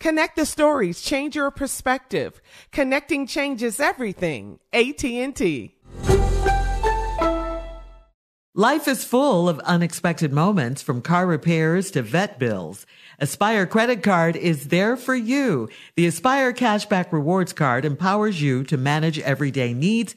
Connect the stories, change your perspective. Connecting changes everything. AT&T. Life is full of unexpected moments from car repairs to vet bills. Aspire credit card is there for you. The Aspire cashback rewards card empowers you to manage everyday needs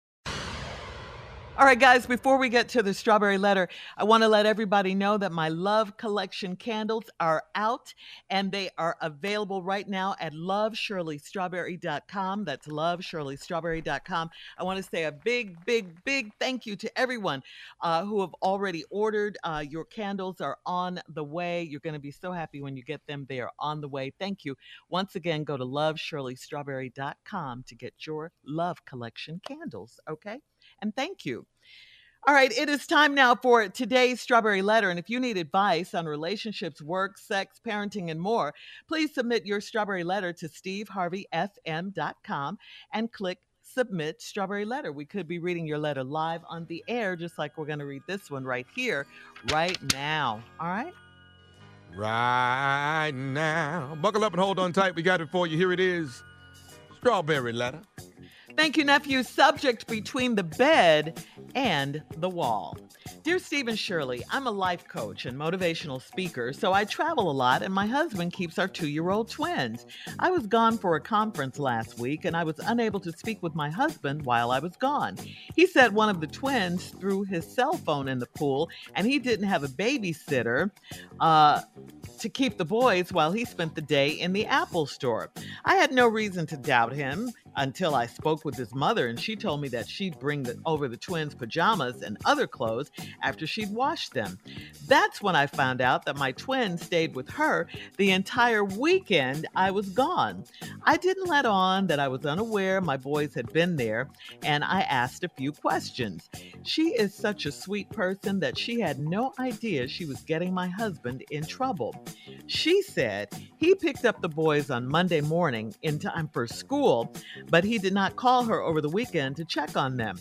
All right, guys, before we get to the strawberry letter, I want to let everybody know that my Love Collection candles are out and they are available right now at loveshirleystrawberry.com. That's loveshirleystrawberry.com. I want to say a big, big, big thank you to everyone uh, who have already ordered. Uh, your candles are on the way. You're going to be so happy when you get them. They are on the way. Thank you. Once again, go to loveshirleystrawberry.com to get your Love Collection candles, okay? And thank you. All right, it is time now for today's Strawberry Letter. And if you need advice on relationships, work, sex, parenting, and more, please submit your Strawberry Letter to steveharveyfm.com and click Submit Strawberry Letter. We could be reading your letter live on the air, just like we're going to read this one right here, right now. All right? Right now. Buckle up and hold on tight. We got it for you. Here it is Strawberry Letter. Thank you, nephew. Subject between the bed and the wall. Dear Steve and Shirley, I'm a life coach and motivational speaker, so I travel a lot, and my husband keeps our two year old twins. I was gone for a conference last week, and I was unable to speak with my husband while I was gone. He said one of the twins threw his cell phone in the pool, and he didn't have a babysitter. Uh, to keep the boys while he spent the day in the Apple store. I had no reason to doubt him until I spoke with his mother, and she told me that she'd bring the, over the twins' pajamas and other clothes after she'd washed them. That's when I found out that my twin stayed with her the entire weekend I was gone. I didn't let on that I was unaware my boys had been there, and I asked a few questions. She is such a sweet person that she had no idea she was getting my husband in trouble. She said he picked up the boys on Monday morning in time for school, but he did not call her over the weekend to check on them.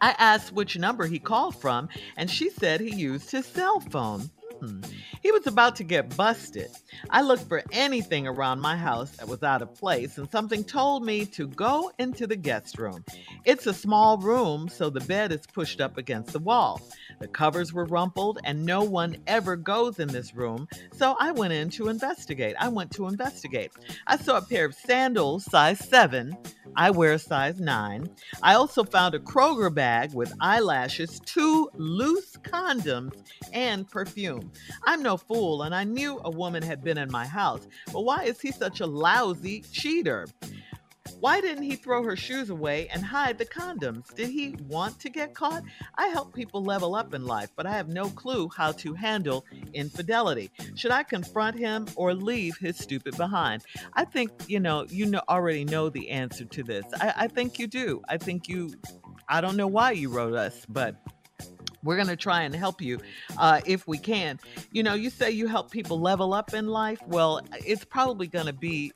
I asked which number he called from, and she said he used his cell phone. Hmm. He was about to get busted. I looked for anything around my house that was out of place, and something told me to go into the guest room. It's a small room, so the bed is pushed up against the wall. The covers were rumpled, and no one ever goes in this room, so I went in to investigate. I went to investigate. I saw a pair of sandals, size 7. I wear a size 9. I also found a Kroger bag with eyelashes, two loose condoms, and perfume. I'm no fool, and I knew a woman had been in my house, but why is he such a lousy cheater? Why didn't he throw her shoes away and hide the condoms? Did he want to get caught? I help people level up in life, but I have no clue how to handle infidelity. Should I confront him or leave his stupid behind? I think, you know, you know, already know the answer to this. I, I think you do. I think you, I don't know why you wrote us, but we're going to try and help you uh, if we can. You know, you say you help people level up in life. Well, it's probably going to be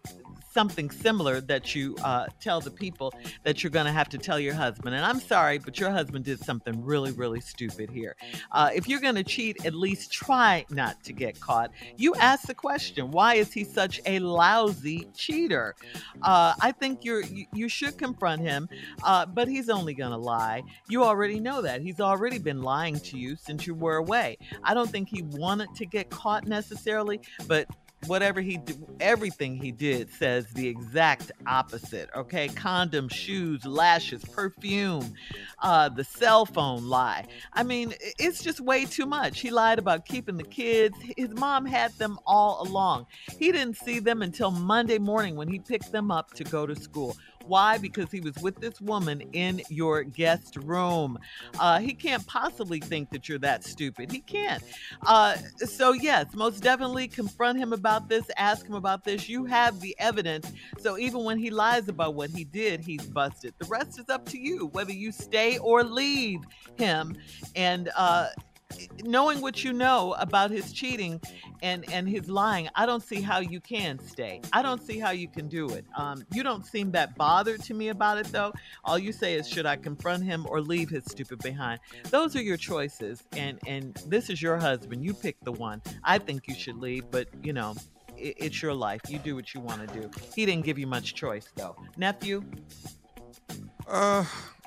something similar that you uh, tell the people that you're going to have to tell your husband. And I'm sorry, but your husband did something really, really stupid here. Uh, if you're going to cheat, at least try not to get caught. You ask the question, why is he such a lousy cheater? Uh, I think you're you, you, should confront him, uh, but he's only going to lie. You already know that. He's already been lying to you since you were away. I don't think he wanted to get caught necessarily, but whatever he did, everything he did says the exact opposite okay? Condom shoes lashes perfume uh the cell phone lie. I mean it's just way too much. He lied about keeping the kids. His mom had them all along. He didn't see them until monday morning when he picked them up to go to school why? Because he was with this woman in your guest room. Uh, he can't possibly think that you're that stupid. He can't. Uh, so, yes, most definitely confront him about this, ask him about this. You have the evidence. So, even when he lies about what he did, he's busted. The rest is up to you, whether you stay or leave him. And, uh, knowing what you know about his cheating and and his lying, I don't see how you can stay. I don't see how you can do it. Um, you don't seem that bothered to me about it though. All you say is, should I confront him or leave his stupid behind? Those are your choices, and and this is your husband. You pick the one. I think you should leave, but you know. it's your life. You do what you want to do. He didn't give you much choice, though. Nephew? Uh,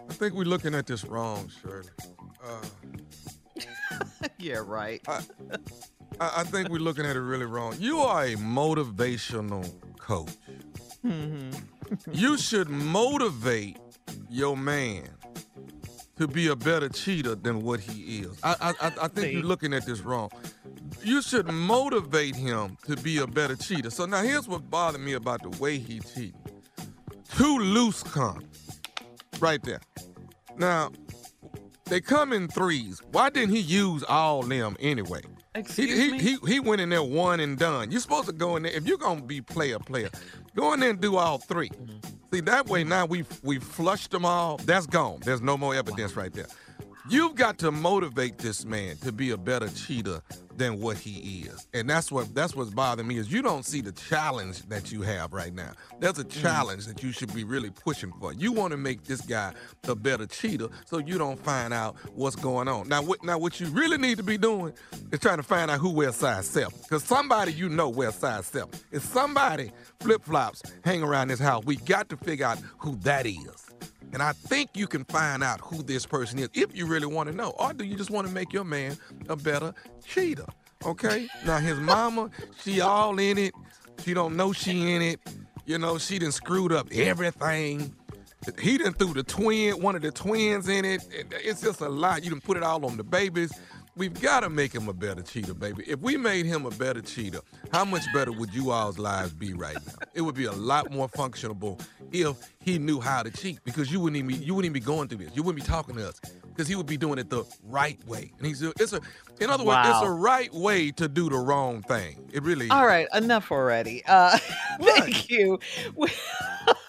I think we're looking at this wrong, Shirley. Uh, yeah, right. I, I, think we're looking at it really wrong. You are a motivational coach. Mm-hmm. you should motivate your man to be a better cheater than what he is. I, I, I think you're looking at this wrong. You should motivate him to be a better cheater. So now here's what bothered me about the way he cheated. Two loose condoms, right there. Now, they come in threes. Why didn't he use all them anyway? Excuse he, me? He, he went in there one and done. You're supposed to go in there. If you're gonna be player player, go in there and do all 3 mm-hmm. See that way now we we flushed them all. That's gone. There's no more evidence wow. right there. You've got to motivate this man to be a better cheater than what he is. And that's what that's what's bothering me is you don't see the challenge that you have right now. There's a mm. challenge that you should be really pushing for. You want to make this guy a better cheater so you don't find out what's going on. Now what now what you really need to be doing is trying to find out who wears size 7 cuz somebody you know wears size 7. If somebody flip-flops hang around this house, we got to figure out who that is. And I think you can find out who this person is if you really want to know. Or do you just want to make your man a better cheater? Okay? now his mama, she all in it. She don't know she in it. You know, she done screwed up everything. He done threw the twin, one of the twins in it. It's just a lot. You done put it all on the babies. We've got to make him a better cheater, baby. If we made him a better cheater, how much better would you all's lives be right now? It would be a lot more functionable if he knew how to cheat because you wouldn't even be, you wouldn't even be going through this. You wouldn't be talking to us because he would be doing it the right way. And he's it's a in other wow. words, it's a right way to do the wrong thing. It really. Is. All right, enough already. Uh, thank you.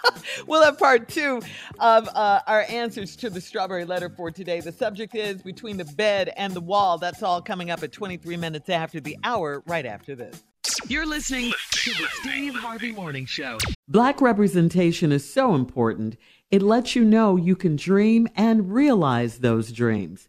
we'll have part two of uh, our answers to the strawberry letter for today. The subject is between the bed and the wall. That's all coming up at 23 minutes after the hour. Right after this. You're listening to the Steve Harvey Morning Show. Black representation is so important It lets you know you can dream and realize those dreams.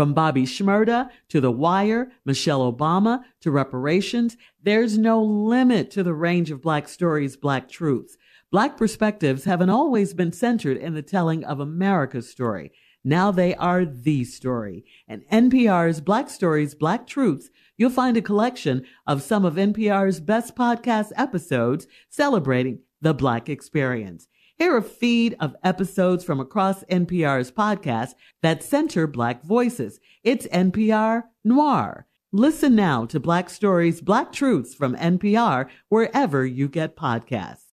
From Bobby Shmurda to The Wire, Michelle Obama to reparations, there's no limit to the range of Black stories, Black truths. Black perspectives haven't always been centered in the telling of America's story. Now they are the story. In NPR's Black Stories, Black Truths, you'll find a collection of some of NPR's best podcast episodes celebrating the Black experience. Hear a feed of episodes from across NPR's podcasts that center Black voices. It's NPR Noir. Listen now to Black Stories, Black Truths from NPR wherever you get podcasts.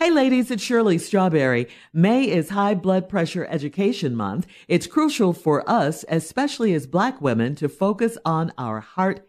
Hey ladies, it's Shirley Strawberry. May is High Blood Pressure Education Month. It's crucial for us, especially as black women, to focus on our heart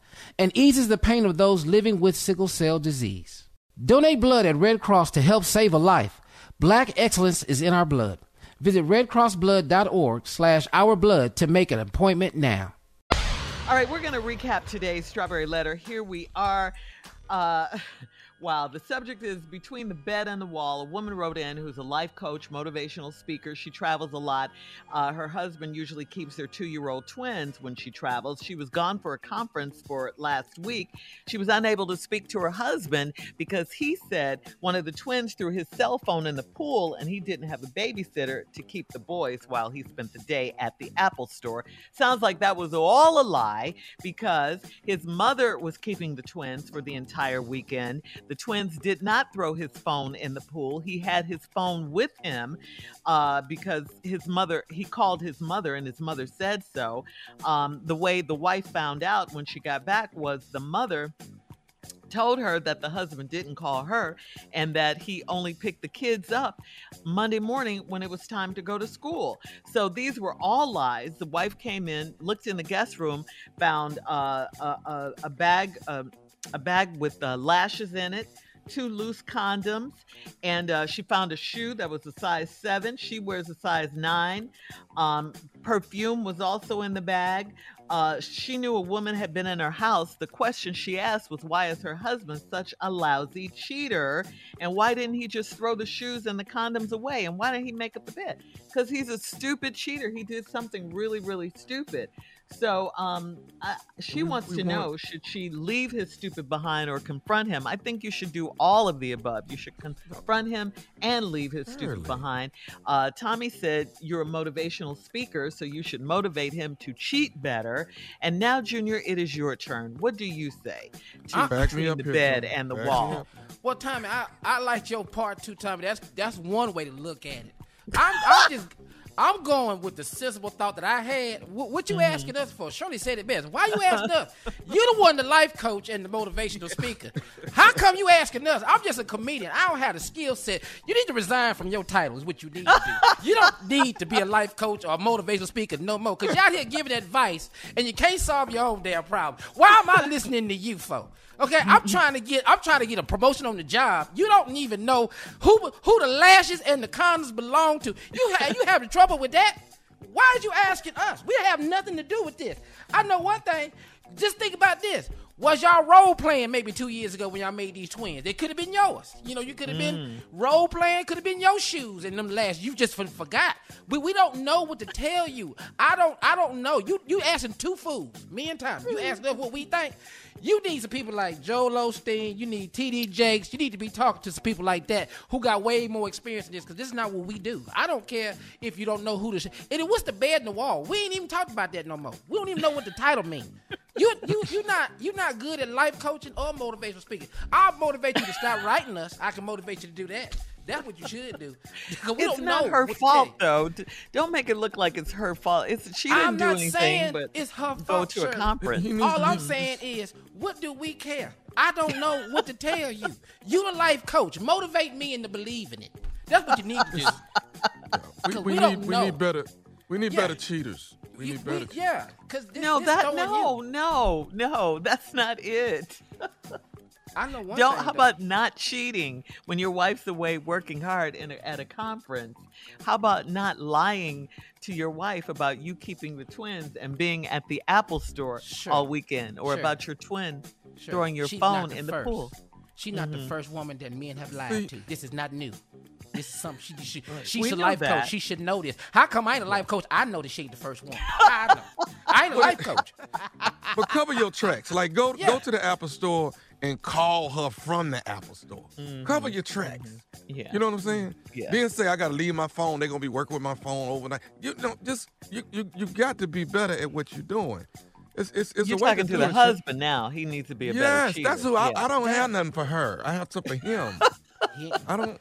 and eases the pain of those living with sickle cell disease. Donate blood at Red Cross to help save a life. Black excellence is in our blood. Visit redcrossblood.org slash ourblood to make an appointment now. All right, we're going to recap today's Strawberry Letter. Here we are. Uh, Wow, the subject is Between the Bed and the Wall. A woman wrote in who's a life coach, motivational speaker. She travels a lot. Uh, her husband usually keeps their two year old twins when she travels. She was gone for a conference for last week. She was unable to speak to her husband because he said one of the twins threw his cell phone in the pool and he didn't have a babysitter to keep the boys while he spent the day at the Apple store. Sounds like that was all a lie because his mother was keeping the twins for the entire weekend. The twins did not throw his phone in the pool. He had his phone with him uh, because his mother, he called his mother and his mother said so. Um, the way the wife found out when she got back was the mother told her that the husband didn't call her and that he only picked the kids up Monday morning when it was time to go to school. So these were all lies. The wife came in, looked in the guest room, found uh, a, a, a, bag, uh, a bag with uh, lashes in it two loose condoms, and uh, she found a shoe that was a size seven. She wears a size nine. Um, perfume was also in the bag. Uh, she knew a woman had been in her house. The question she asked was, Why is her husband such a lousy cheater? And why didn't he just throw the shoes and the condoms away? And why didn't he make up the bed? Because he's a stupid cheater. He did something really, really stupid. So um, I, she we, wants we to want... know should she leave his stupid behind or confront him? I think you should do all of the above. You should confront him and leave his stupid behind. Uh, Tommy said you're a motivational speaker, so you should motivate him to cheat better. And now, Junior, it is your turn. What do you say to between the here, bed Tommy. and the Back wall? Well, Tommy, I, I like your part too, Tommy. That's that's one way to look at it. I'm, I'm just I'm going with the sensible thought that I had. What, what you mm-hmm. asking us for? Shirley said it best. Why you asking us? You're the one, the life coach and the motivational speaker. How come you asking us? I'm just a comedian. I don't have the skill set. You need to resign from your title. Is what you need to do. You don't need to be a life coach or a motivational speaker no more. Cause y'all here giving advice and you can't solve your own damn problem. Why am I listening to you for? Okay, I'm mm-hmm. trying to get I'm trying to get a promotion on the job. You don't even know who who the lashes and the condoms belong to. You have you having trouble with that? Why are you asking us? We have nothing to do with this. I know one thing. Just think about this. Was y'all role playing maybe two years ago when y'all made these twins? They could have been yours. You know, you could have mm. been role playing, could have been your shoes and them last. You just forgot. We we don't know what to tell you. I don't I don't know. You you asking two fools, me and Tom. You asking us what we think. You need some people like Joel Osteen. You need TD Jakes. You need to be talking to some people like that who got way more experience in this because this is not what we do. I don't care if you don't know who this. And what's the bed in the wall? We ain't even talked about that no more. We don't even know what the title means. You you you not you not good at life coaching or motivational speaking. I'll motivate you to stop writing us. I can motivate you to do that. That's what you should do. it's not her fault though. Don't make it look like it's her fault. It's she didn't I'm do anything but it's her fault. go fault, to Shirley. a conference. All I'm saying is, what do we care? I don't know what to tell you. You the life coach. Motivate me into believing it. That's what you need to do. Yeah, we, we, we, need we need better we need yeah. better cheaters. We you, need better. We, yeah, because no, that no, no, no, that's not it. I know one Don't. Thing, how though. about not cheating when your wife's away working hard in a, at a conference? How about not lying to your wife about you keeping the twins and being at the Apple store sure. all weekend, or sure. about your twin sure. throwing your She's phone the in first. the pool? She's not mm-hmm. the first woman that men have lied to. This is not new. This is something she, she she's a life that. coach. She should know this. How come I ain't a life coach? I know that she ain't the first one. I know. I ain't a life coach. but cover your tracks. Like go yeah. go to the Apple store and call her from the Apple store. Mm-hmm. Cover your tracks. Mm-hmm. Yeah. You know what I'm saying? Yeah. Then say I gotta leave my phone. They're gonna be working with my phone overnight. You know, just you you you got to be better at what you're doing. It's, it's, it's You're talking to, to the husband now. He needs to be a yes, better Yes, that's who I, I don't have nothing for her. I have something for him. I don't.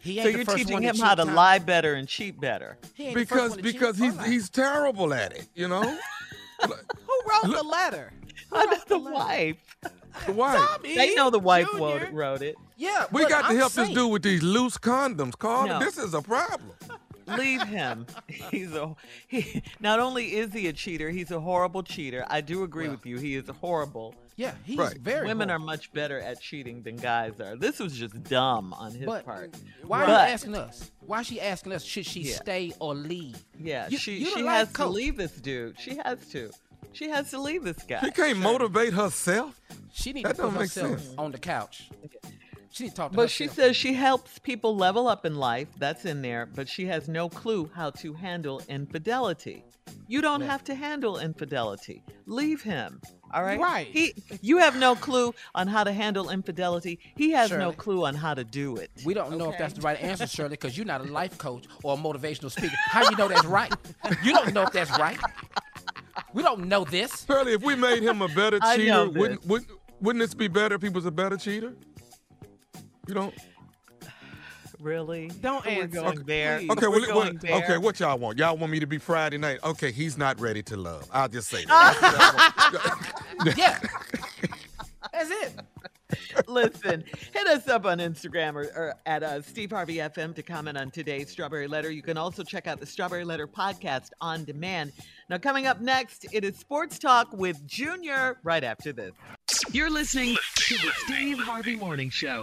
He so you're teaching him how to time. lie better and cheat better. Because because he's he's terrible at it. You know. Who wrote the letter? Who wrote the, the wife. The wife. Tommy they know the wife wrote, wrote it. Yeah, we got to I'm help saying. this dude with these loose condoms, Carl. No. This is a problem. Leave him. He's a he. Not only is he a cheater, he's a horrible cheater. I do agree well, with you. He is horrible. Yeah, he's right. very. Women horrible. are much better at cheating than guys are. This was just dumb on his but part. Why but, are you asking us? Why is she asking us? Should she yeah. stay or leave? Yeah, you, she she has coach. to leave this dude. She has to. She has to leave this guy. She can't sure. motivate herself. She needs to put herself sense. on the couch. She need to talk to But herself. she says she helps people level up in life. That's in there. But she has no clue how to handle infidelity. You don't yeah. have to handle infidelity. Leave him. All right. Right. He, you have no clue on how to handle infidelity. He has Shirley. no clue on how to do it. We don't okay. know if that's the right answer, Shirley, because you're not a life coach or a motivational speaker. How you know that's right? You don't know if that's right. We don't know this. Shirley, if we made him a better cheater, wouldn't, wouldn't wouldn't this be better if he was a better cheater? You don't. Really? Don't We're answer. Going there. Okay, We're well, going what, there. okay. What y'all want? Y'all want me to be Friday night? Okay, he's not ready to love. I'll just say that. yeah. That's it. Listen, hit us up on Instagram or, or at uh, Steve Harvey FM to comment on today's Strawberry Letter. You can also check out the Strawberry Letter podcast on demand. Now, coming up next, it is Sports Talk with Junior right after this. You're listening to the Steve Harvey Morning Show.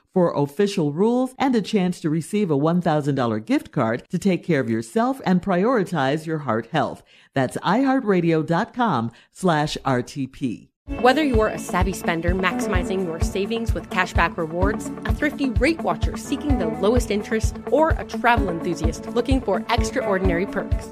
for official rules and a chance to receive a $1,000 gift card to take care of yourself and prioritize your heart health. That's iHeartRadio.com slash RTP. Whether you're a savvy spender maximizing your savings with cashback rewards, a thrifty rate watcher seeking the lowest interest, or a travel enthusiast looking for extraordinary perks,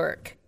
Work.